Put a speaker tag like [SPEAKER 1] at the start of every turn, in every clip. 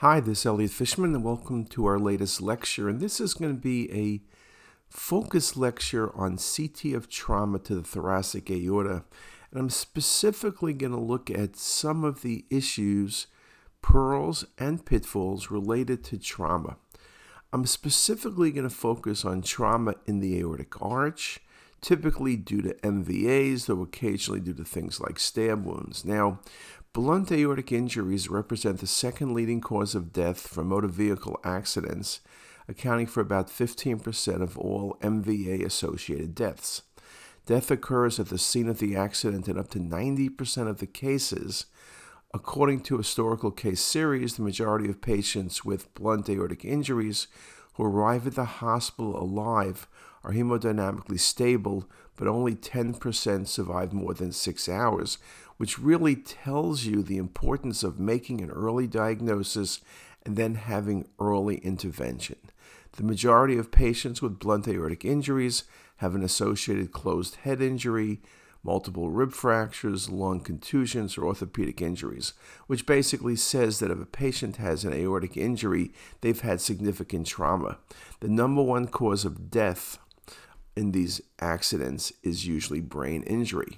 [SPEAKER 1] Hi, this is Elliot Fishman, and welcome to our latest lecture. And this is going to be a focus lecture on CT of trauma to the thoracic aorta. And I'm specifically going to look at some of the issues, pearls, and pitfalls related to trauma. I'm specifically going to focus on trauma in the aortic arch, typically due to MVAs, though occasionally due to things like stab wounds. Now, Blunt aortic injuries represent the second leading cause of death from motor vehicle accidents, accounting for about 15% of all MVA associated deaths. Death occurs at the scene of the accident in up to 90% of the cases. According to historical case series, the majority of patients with blunt aortic injuries who arrive at the hospital alive are hemodynamically stable, but only 10% survive more than six hours, which really tells you the importance of making an early diagnosis and then having early intervention. The majority of patients with blunt aortic injuries have an associated closed head injury, multiple rib fractures, lung contusions, or orthopedic injuries, which basically says that if a patient has an aortic injury, they've had significant trauma. The number one cause of death in these accidents is usually brain injury.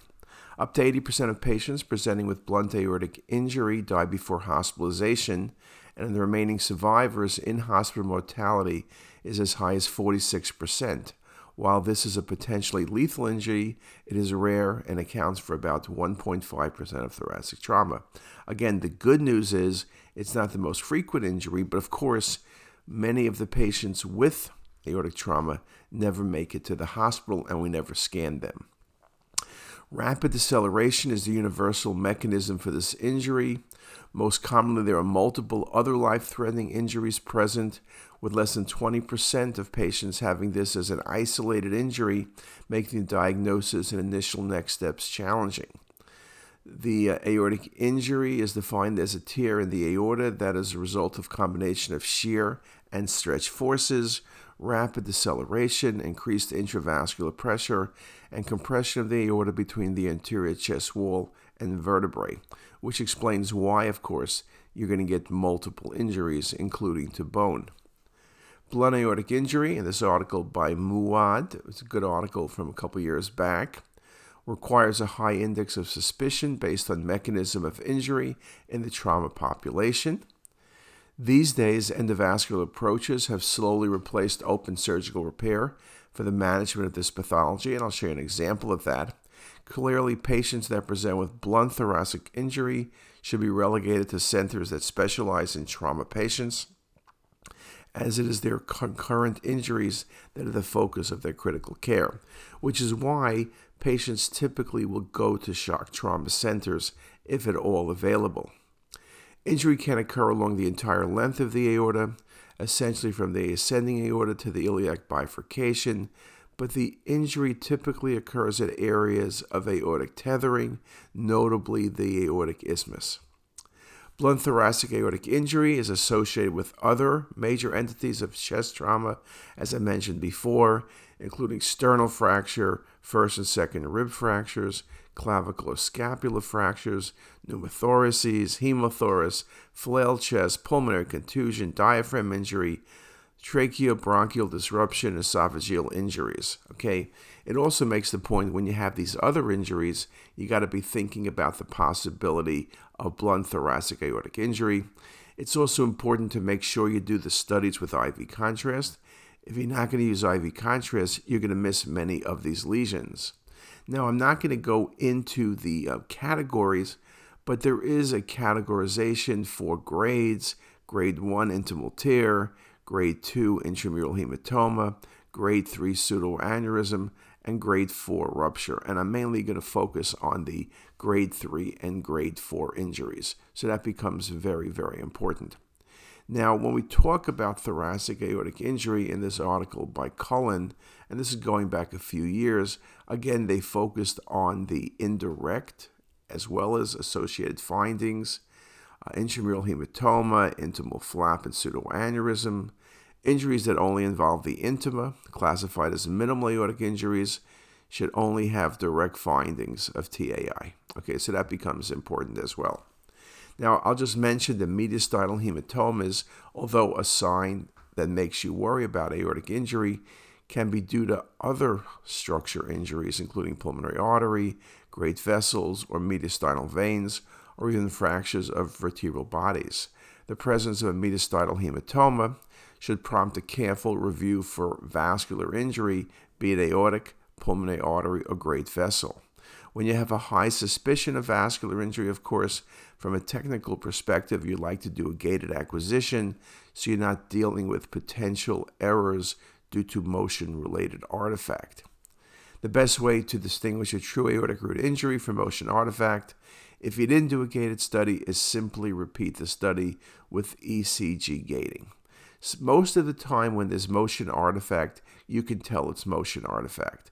[SPEAKER 1] Up to 80% of patients presenting with blunt aortic injury die before hospitalization, and the remaining survivors in hospital mortality is as high as 46%. While this is a potentially lethal injury, it is rare and accounts for about 1.5% of thoracic trauma. Again, the good news is it's not the most frequent injury, but of course, many of the patients with aortic trauma never make it to the hospital and we never scan them. Rapid deceleration is the universal mechanism for this injury. Most commonly, there are multiple other life threatening injuries present, with less than 20% of patients having this as an isolated injury, making the diagnosis and initial next steps challenging. The uh, aortic injury is defined as a tear in the aorta that is a result of combination of shear and stretch forces, rapid deceleration, increased intravascular pressure, and compression of the aorta between the anterior chest wall and vertebrae, which explains why, of course, you're going to get multiple injuries, including to bone. Blunt aortic injury, in this article by Mouawad, it's a good article from a couple years back, requires a high index of suspicion based on mechanism of injury in the trauma population. These days, endovascular approaches have slowly replaced open surgical repair for the management of this pathology, and I'll show you an example of that. Clearly, patients that present with blunt thoracic injury should be relegated to centers that specialize in trauma patients, as it is their concurrent injuries that are the focus of their critical care, which is why patients typically will go to shock trauma centers if at all available. Injury can occur along the entire length of the aorta, essentially from the ascending aorta to the iliac bifurcation, but the injury typically occurs at areas of aortic tethering, notably the aortic isthmus. Blunt thoracic aortic injury is associated with other major entities of chest trauma, as I mentioned before, including sternal fracture, first and second rib fractures, clavicular scapular fractures, pneumothoraces, hemothorax, flail chest, pulmonary contusion, diaphragm injury, tracheobronchial disruption, esophageal injuries. Okay, it also makes the point when you have these other injuries, you got to be thinking about the possibility of blunt thoracic aortic injury. It's also important to make sure you do the studies with IV contrast. If you're not going to use IV contrast, you're going to miss many of these lesions. Now, I'm not going to go into the uh, categories, but there is a categorization for grades grade 1 intimal tear, grade 2 intramural hematoma, grade 3 pseudoaneurysm, and grade 4 rupture. And I'm mainly going to focus on the grade 3 and grade 4 injuries. So that becomes very, very important. Now, when we talk about thoracic aortic injury in this article by Cullen, and this is going back a few years, again, they focused on the indirect as well as associated findings, uh, intramural hematoma, intimal flap and pseudoaneurysm, injuries that only involve the intima, classified as minimal aortic injuries, should only have direct findings of TAI. Okay, so that becomes important as well. Now, I'll just mention the mediastinal hematomas, although a sign that makes you worry about aortic injury, can be due to other structure injuries, including pulmonary artery, great vessels, or mediastinal veins, or even fractures of vertebral bodies. The presence of a mediastinal hematoma should prompt a careful review for vascular injury, be it aortic, pulmonary artery, or great vessel. When you have a high suspicion of vascular injury, of course, from a technical perspective, you like to do a gated acquisition so you're not dealing with potential errors due to motion related artifact. The best way to distinguish a true aortic root injury from motion artifact, if you didn't do a gated study, is simply repeat the study with ECG gating. Most of the time, when there's motion artifact, you can tell it's motion artifact.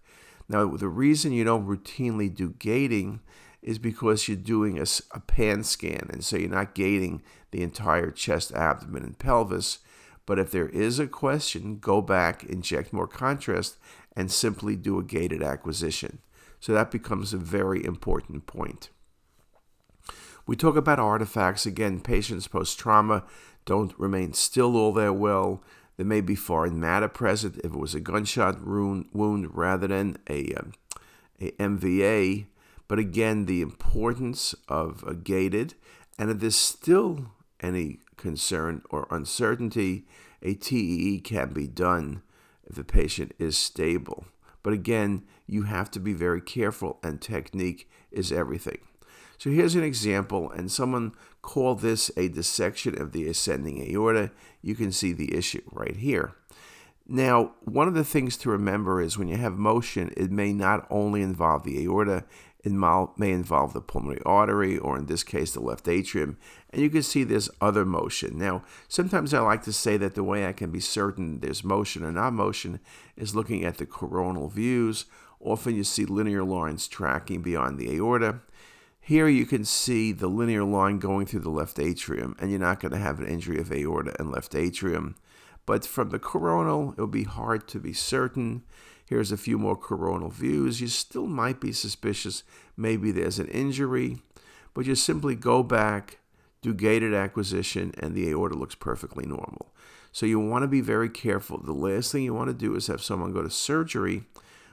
[SPEAKER 1] Now, the reason you don't routinely do gating is because you're doing a, a pan scan, and so you're not gating the entire chest, abdomen, and pelvis. But if there is a question, go back, inject more contrast, and simply do a gated acquisition. So that becomes a very important point. We talk about artifacts. Again, patients post trauma don't remain still all that well. There may be foreign matter present if it was a gunshot wound rather than a, um, a MVA. But again, the importance of a gated, and if there's still any concern or uncertainty, a TEE can be done if the patient is stable. But again, you have to be very careful, and technique is everything. So here's an example, and someone called this a dissection of the ascending aorta. You can see the issue right here. Now, one of the things to remember is when you have motion, it may not only involve the aorta, it may involve the pulmonary artery, or in this case, the left atrium. And you can see there's other motion. Now, sometimes I like to say that the way I can be certain there's motion or not motion is looking at the coronal views. Often you see linear lines tracking beyond the aorta. Here you can see the linear line going through the left atrium, and you're not going to have an injury of aorta and left atrium. But from the coronal, it will be hard to be certain. Here's a few more coronal views. You still might be suspicious maybe there's an injury, but you simply go back, do gated acquisition, and the aorta looks perfectly normal. So you want to be very careful. The last thing you want to do is have someone go to surgery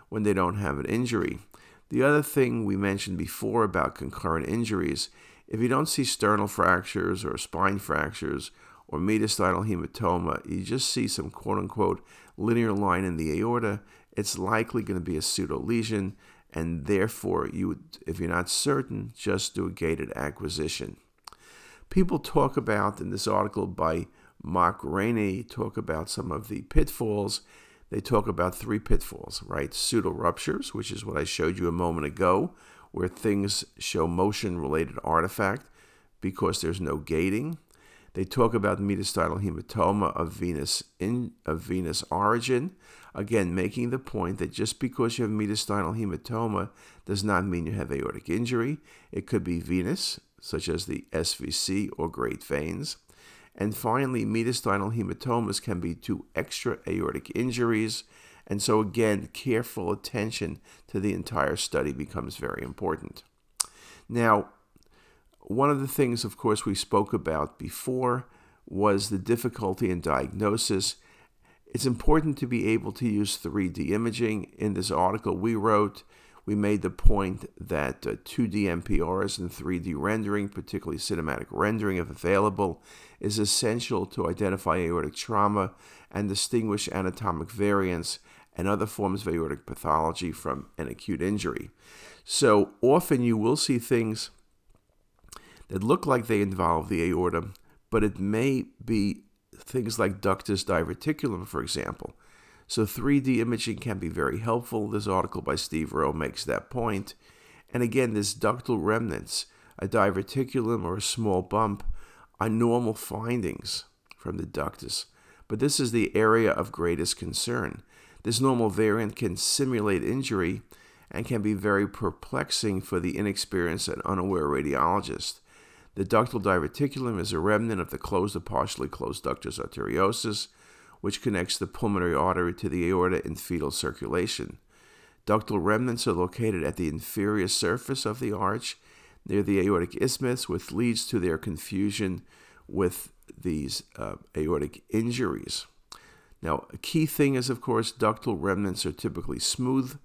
[SPEAKER 1] when they don't have an injury. The other thing we mentioned before about concurrent injuries, if you don't see sternal fractures or spine fractures or mediastinal hematoma, you just see some quote unquote linear line in the aorta, it's likely going to be a pseudo lesion, and therefore, you would, if you're not certain, just do a gated acquisition. People talk about in this article by Mark Rainey talk about some of the pitfalls they talk about three pitfalls, right? Pseudo ruptures, which is what I showed you a moment ago, where things show motion related artifact because there's no gating. They talk about mediastinal hematoma of venous in of venous origin, again making the point that just because you have mediastinal hematoma does not mean you have aortic injury. It could be venous, such as the SVC or great veins. And finally, mediastinal hematomas can be to extra aortic injuries. And so, again, careful attention to the entire study becomes very important. Now, one of the things, of course, we spoke about before was the difficulty in diagnosis. It's important to be able to use 3D imaging. In this article we wrote, we made the point that uh, 2D MPRs and 3D rendering, particularly cinematic rendering if available, is essential to identify aortic trauma and distinguish anatomic variants and other forms of aortic pathology from an acute injury. So often you will see things that look like they involve the aorta, but it may be things like ductus diverticulum, for example, so 3D imaging can be very helpful. This article by Steve Rowe makes that point. And again, this ductal remnants, a diverticulum or a small bump, are normal findings from the ductus. But this is the area of greatest concern. This normal variant can simulate injury and can be very perplexing for the inexperienced and unaware radiologist. The ductal diverticulum is a remnant of the closed or partially closed ductus arteriosus, which connects the pulmonary artery to the aorta in fetal circulation. Ductal remnants are located at the inferior surface of the arch near the aortic isthmus, which leads to their confusion with these uh, aortic injuries. Now, a key thing is, of course, ductal remnants are typically smooth,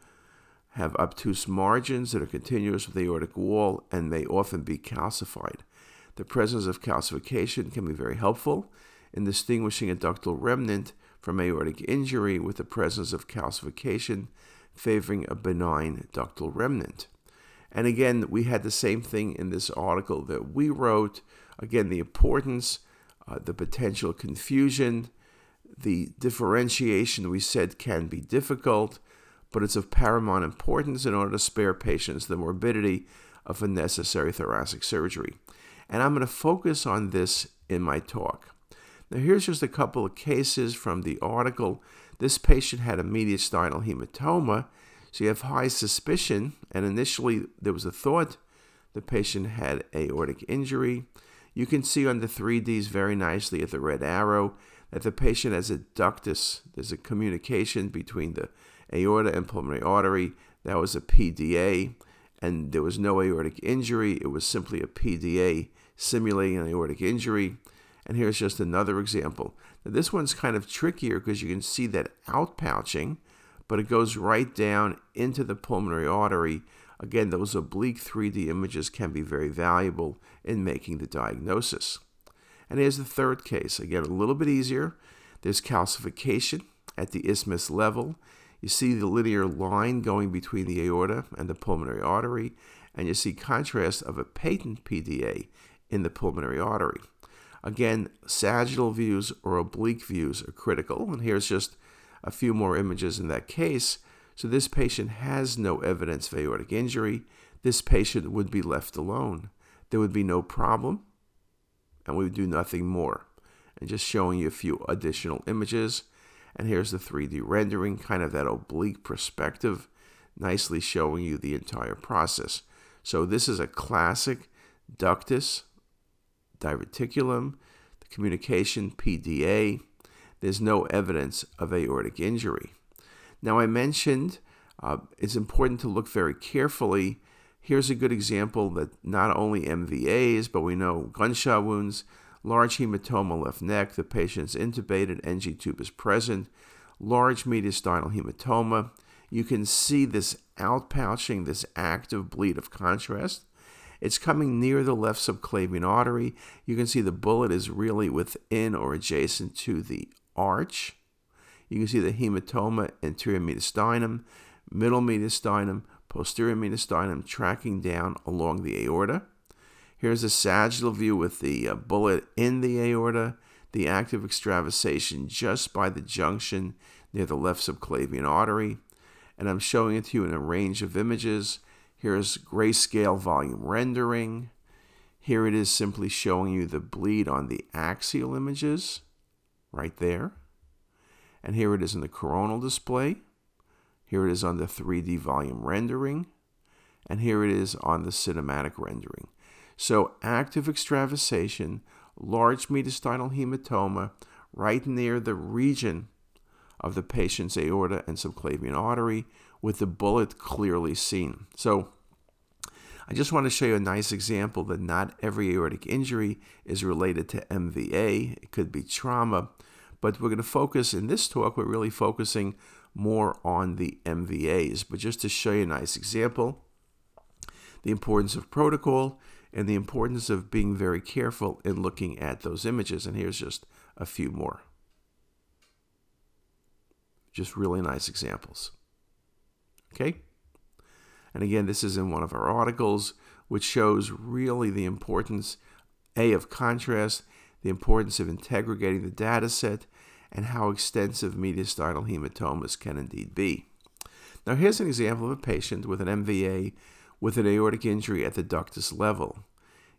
[SPEAKER 1] have obtuse margins that are continuous with the aortic wall, and may often be calcified. The presence of calcification can be very helpful in distinguishing a ductal remnant from aortic injury with the presence of calcification favoring a benign ductal remnant. And again, we had the same thing in this article that we wrote. Again, the importance, uh, the potential confusion, the differentiation we said can be difficult, but it's of paramount importance in order to spare patients the morbidity of unnecessary thoracic surgery. And I'm going to focus on this in my talk. Now, here's just a couple of cases from the article. This patient had a mediastinal hematoma, so you have high suspicion, and initially there was a thought the patient had aortic injury. You can see on the 3Ds very nicely at the red arrow that the patient has a ductus. There's a communication between the aorta and pulmonary artery. That was a PDA, and there was no aortic injury. It was simply a PDA simulating an aortic injury. And here's just another example. Now, this one's kind of trickier because you can see that outpouching, but it goes right down into the pulmonary artery. Again, those oblique 3D images can be very valuable in making the diagnosis. And here's the third case. Again, a little bit easier. There's calcification at the isthmus level. You see the linear line going between the aorta and the pulmonary artery, and you see contrast of a patent PDA in the pulmonary artery. Again, sagittal views or oblique views are critical, and here's just a few more images in that case. So this patient has no evidence of aortic injury. This patient would be left alone. There would be no problem, and we would do nothing more. And just showing you a few additional images. And here's the 3D rendering, kind of that oblique perspective, nicely showing you the entire process. So this is a classic ductus diverticulum, the communication PDA. There's no evidence of aortic injury. Now, I mentioned uh, it's important to look very carefully. Here's a good example that not only MVAs, but we know gunshot wounds, large hematoma left neck, the patient's intubated, NG tube is present, large mediastinal hematoma. You can see this outpouching, this active bleed of contrast. It's coming near the left subclavian artery. You can see the bullet is really within or adjacent to the arch. You can see the hematoma anterior mediastinum, middle mediastinum, posterior mediastinum tracking down along the aorta. Here's a sagittal view with the uh, bullet in the aorta, the active extravasation just by the junction near the left subclavian artery. And I'm showing it to you in a range of images. Here's grayscale volume rendering. Here it is simply showing you the bleed on the axial images right there. And here it is in the coronal display. Here it is on the 3D volume rendering. And here it is on the cinematic rendering. So active extravasation, large mediastinal hematoma right near the region of the patient's aorta and subclavian artery with the bullet clearly seen. So I just want to show you a nice example that not every aortic injury is related to MVA. It could be trauma, but we're going to focus in this talk, we're really focusing more on the MVAs. But just to show you a nice example, the importance of protocol and the importance of being very careful in looking at those images. And here's just a few more. Just really nice examples. Okay? And again, this is in one of our articles, which shows really the importance, A, of contrast, the importance of integrating the data set, and how extensive mediastinal hematomas can indeed be. Now, here's an example of a patient with an MVA with an aortic injury at the ductus level.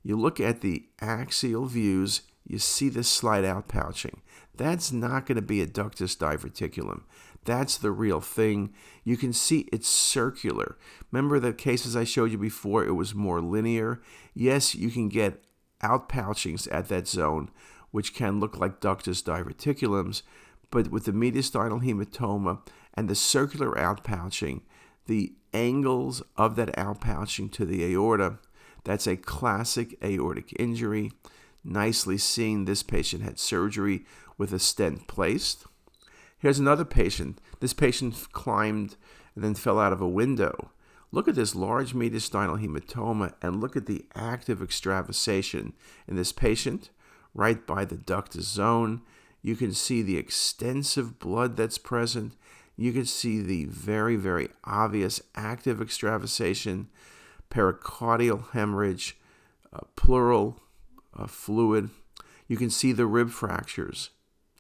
[SPEAKER 1] You look at the axial views, you see this slide out pouching. That's not going to be a ductus diverticulum. That's the real thing. You can see it's circular. Remember the cases I showed you before? It was more linear. Yes, you can get outpouchings at that zone, which can look like ductus diverticulums, but with the mediastinal hematoma and the circular outpouching, the angles of that outpouching to the aorta, That's a classic aortic injury. Nicely seen, this patient had surgery with a stent placed. Here's another patient. This patient climbed and then fell out of a window. Look at this large mediastinal hematoma and look at the active extravasation in this patient right by the ductus zone. You can see the extensive blood that's present. You can see the very, very obvious active extravasation, pericardial hemorrhage, uh, pleural uh, fluid. You can see the rib fractures.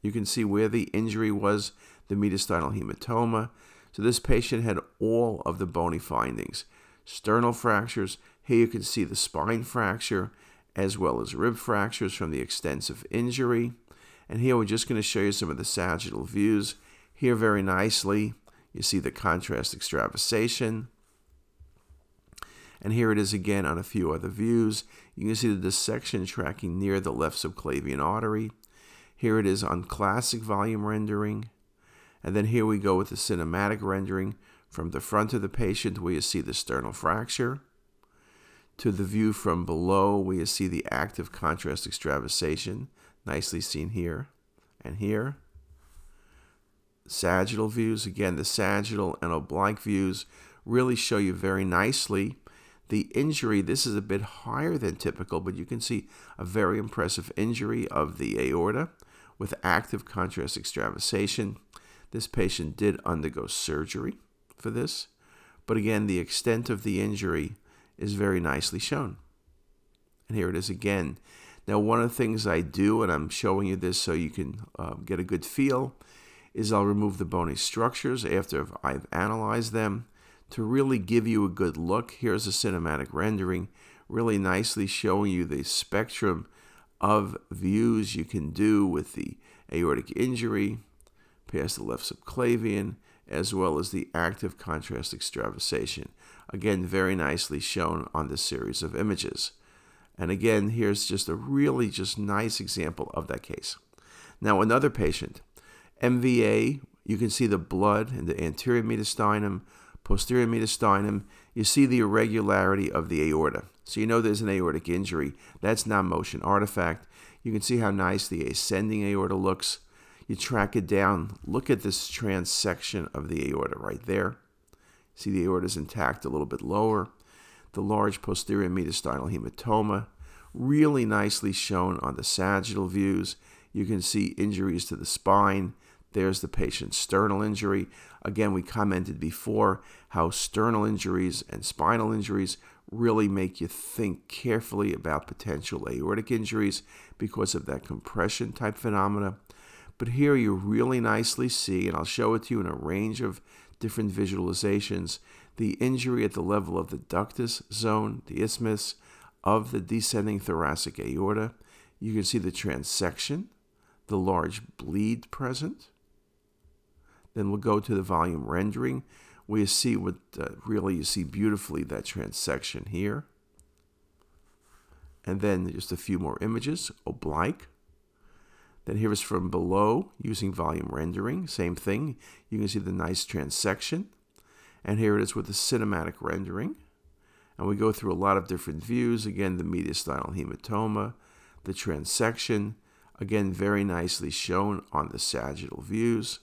[SPEAKER 1] You can see where the injury was, the mediastinal hematoma. So this patient had all of the bony findings. Sternal fractures. Here you can see the spine fracture as well as rib fractures from the extensive injury. And here we're just going to show you some of the sagittal views. Here very nicely, you see the contrast extravasation. And here it is again on a few other views. You can see the dissection tracking near the left subclavian artery. Here it is on classic volume rendering. And then here we go with the cinematic rendering from the front of the patient you see the sternal fracture to the view from below you see the active contrast extravasation, nicely seen here and here. Sagittal views, again, the sagittal and oblique views really show you very nicely the injury. This is a bit higher than typical, but you can see a very impressive injury of the aorta with active contrast extravasation. This patient did undergo surgery for this, but again, the extent of the injury is very nicely shown. And here it is again. Now, one of the things I do, and I'm showing you this so you can uh, get a good feel, is I'll remove the bony structures after I've analyzed them to really give you a good look. Here's a cinematic rendering, really nicely showing you the spectrum of views you can do with the aortic injury, past the left subclavian, as well as the active contrast extravasation. Again, very nicely shown on this series of images. And again, here's just a really just nice example of that case. Now, another patient, MVA, you can see the blood in the anterior mediastinum, posterior mediastinum. You see the irregularity of the aorta. So you know there's an aortic injury. That's not motion artifact. You can see how nice the ascending aorta looks. You track it down. Look at this transection of the aorta right there. See the aorta is intact a little bit lower. The large posterior mediastinal hematoma, really nicely shown on the sagittal views. You can see injuries to the spine. There's the patient's sternal injury. Again, we commented before how sternal injuries and spinal injuries really make you think carefully about potential aortic injuries because of that compression type phenomena. But here you really nicely see, and I'll show it to you in a range of different visualizations, the injury at the level of the ductus zone, the isthmus of the descending thoracic aorta. You can see the transection, the large bleed present. Then we'll go to the volume rendering, where you see what uh, really you see beautifully that transection here. And then just a few more images, oblique. Then here is from below using volume rendering. Same thing. You can see the nice transection. And here it is with the cinematic rendering. And we go through a lot of different views. Again, the mediastinal hematoma, the transection. Again, very nicely shown on the sagittal views.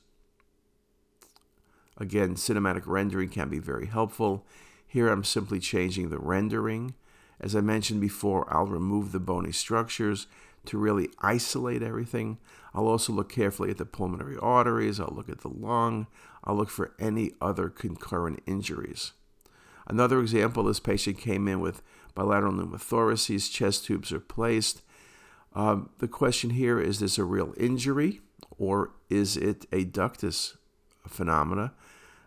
[SPEAKER 1] Again, cinematic rendering can be very helpful. Here I'm simply changing the rendering. As I mentioned before, I'll remove the bony structures to really isolate everything. I'll also look carefully at the pulmonary arteries, I'll look at the lung, I'll look for any other concurrent injuries. Another example this patient came in with bilateral pneumothoraces, chest tubes are placed. Um, the question here is this a real injury or is it a ductus phenomena?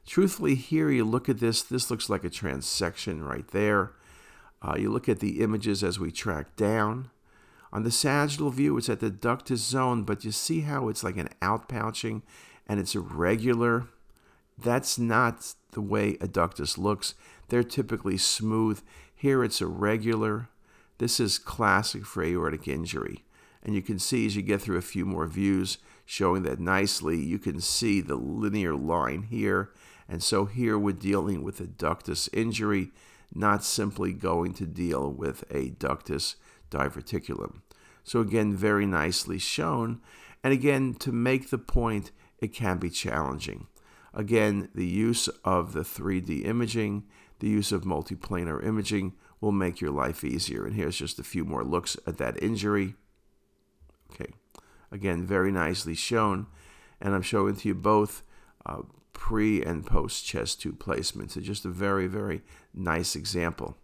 [SPEAKER 1] Truthfully, here you look at this, this looks like a transection right there. Uh, you look at the images as we track down. On the sagittal view, it's at the ductus zone, but you see how it's like an outpouching and it's irregular. That's not the way a ductus looks. They're typically smooth. Here it's irregular. This is classic for aortic injury. And you can see as you get through a few more views showing that nicely, you can see the linear line here. And so here we're dealing with a ductus injury, not simply going to deal with a ductus diverticulum. So, again, very nicely shown. And again, to make the point, it can be challenging. Again, the use of the 3D imaging, the use of multiplanar imaging will make your life easier. And here's just a few more looks at that injury. Okay, again, very nicely shown. And I'm showing to you both uh, pre and post chest tube placements. So just a very, very nice example.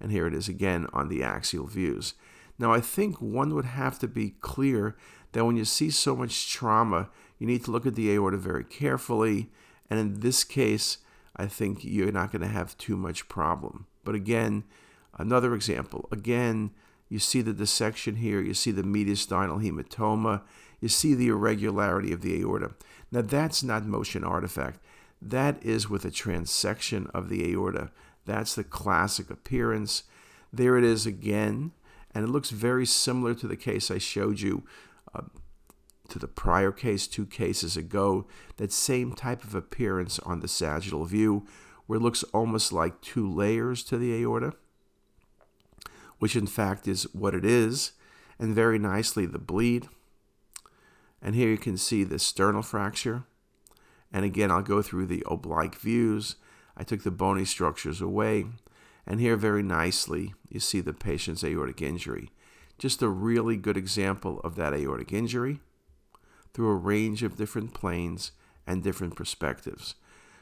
[SPEAKER 1] And here it is again on the axial views. Now, I think one would have to be clear that when you see so much trauma, you need to look at the aorta very carefully. And in this case, I think you're not going to have too much problem. But again, another example. Again, you see the dissection here, you see the mediastinal hematoma, you see the irregularity of the aorta. Now, that's not motion artifact. That is with a transection of the aorta. That's the classic appearance. There it is again, and it looks very similar to the case I showed you uh, to the prior case two cases ago. That same type of appearance on the sagittal view, where it looks almost like two layers to the aorta, which in fact is what it is, and very nicely the bleed. And here you can see the sternal fracture. And again, I'll go through the oblique views. I took the bony structures away. And here, very nicely, you see the patient's aortic injury. Just a really good example of that aortic injury through a range of different planes and different perspectives.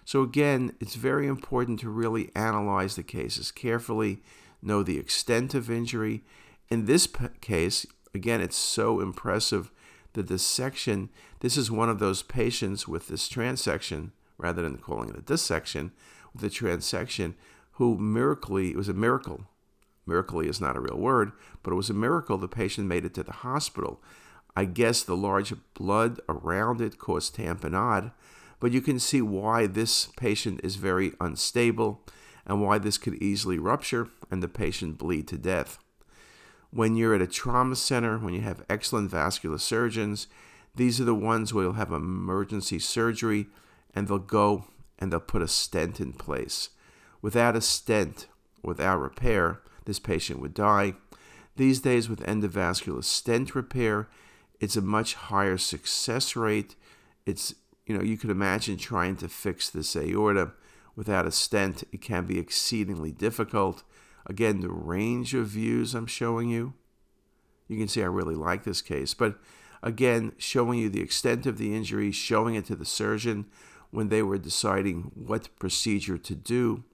[SPEAKER 1] So, again, it's very important to really analyze the cases carefully, know the extent of injury. In this case, again, it's so impressive the dissection, this is one of those patients with this transection, rather than calling it a dissection, with the transection, who miraculously, it was a miracle. Miraculously is not a real word, but it was a miracle the patient made it to the hospital. I guess the large blood around it caused tamponade, but you can see why this patient is very unstable and why this could easily rupture and the patient bleed to death when you're at a trauma center, when you have excellent vascular surgeons, these are the ones where you'll have emergency surgery and they'll go and they'll put a stent in place. Without a stent, without repair, this patient would die. These days, with endovascular stent repair, it's a much higher success rate. It's, you know, you could imagine trying to fix this aorta without a stent, it can be exceedingly difficult. Again, the range of views I'm showing you, you can see I really like this case. But again, showing you the extent of the injury, showing it to the surgeon when they were deciding what procedure to do,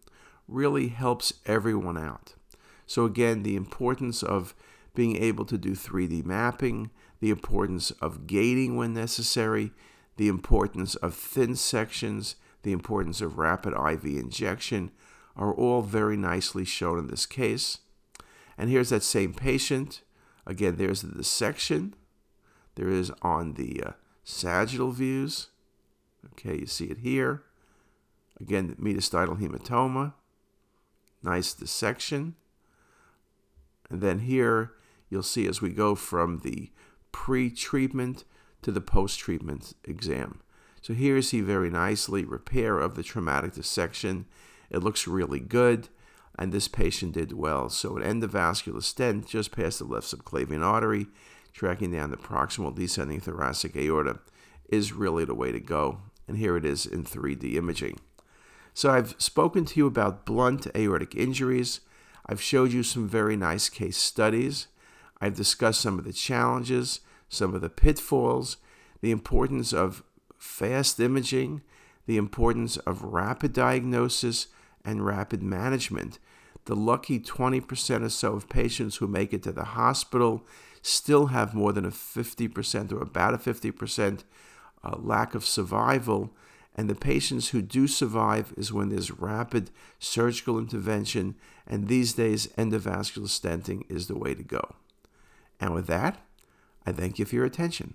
[SPEAKER 1] really helps everyone out. So, again, the importance of being able to do 3D mapping, the importance of gating when necessary, the importance of thin sections, the importance of rapid IV injection are all very nicely shown in this case. And here's that same patient. Again, there's the dissection. There is on the uh, sagittal views. Okay, you see it here. Again, the mediastinal hematoma. Nice dissection. And then here, you'll see as we go from the pre-treatment to the post-treatment exam. So here you see very nicely repair of the traumatic dissection it looks really good, and this patient did well. So an endovascular stent just past the left subclavian artery, tracking down the proximal descending thoracic aorta, is really the way to go. And here it is in 3D imaging. So I've spoken to you about blunt aortic injuries. I've showed you some very nice case studies. I've discussed some of the challenges, some of the pitfalls, the importance of fast imaging, the importance of rapid diagnosis, and rapid management. The lucky 20% or so of patients who make it to the hospital still have more than a 50% or about a 50% uh, lack of survival. And the patients who do survive is when there's rapid surgical intervention. And these days, endovascular stenting is the way to go. And with that, I thank you for your attention.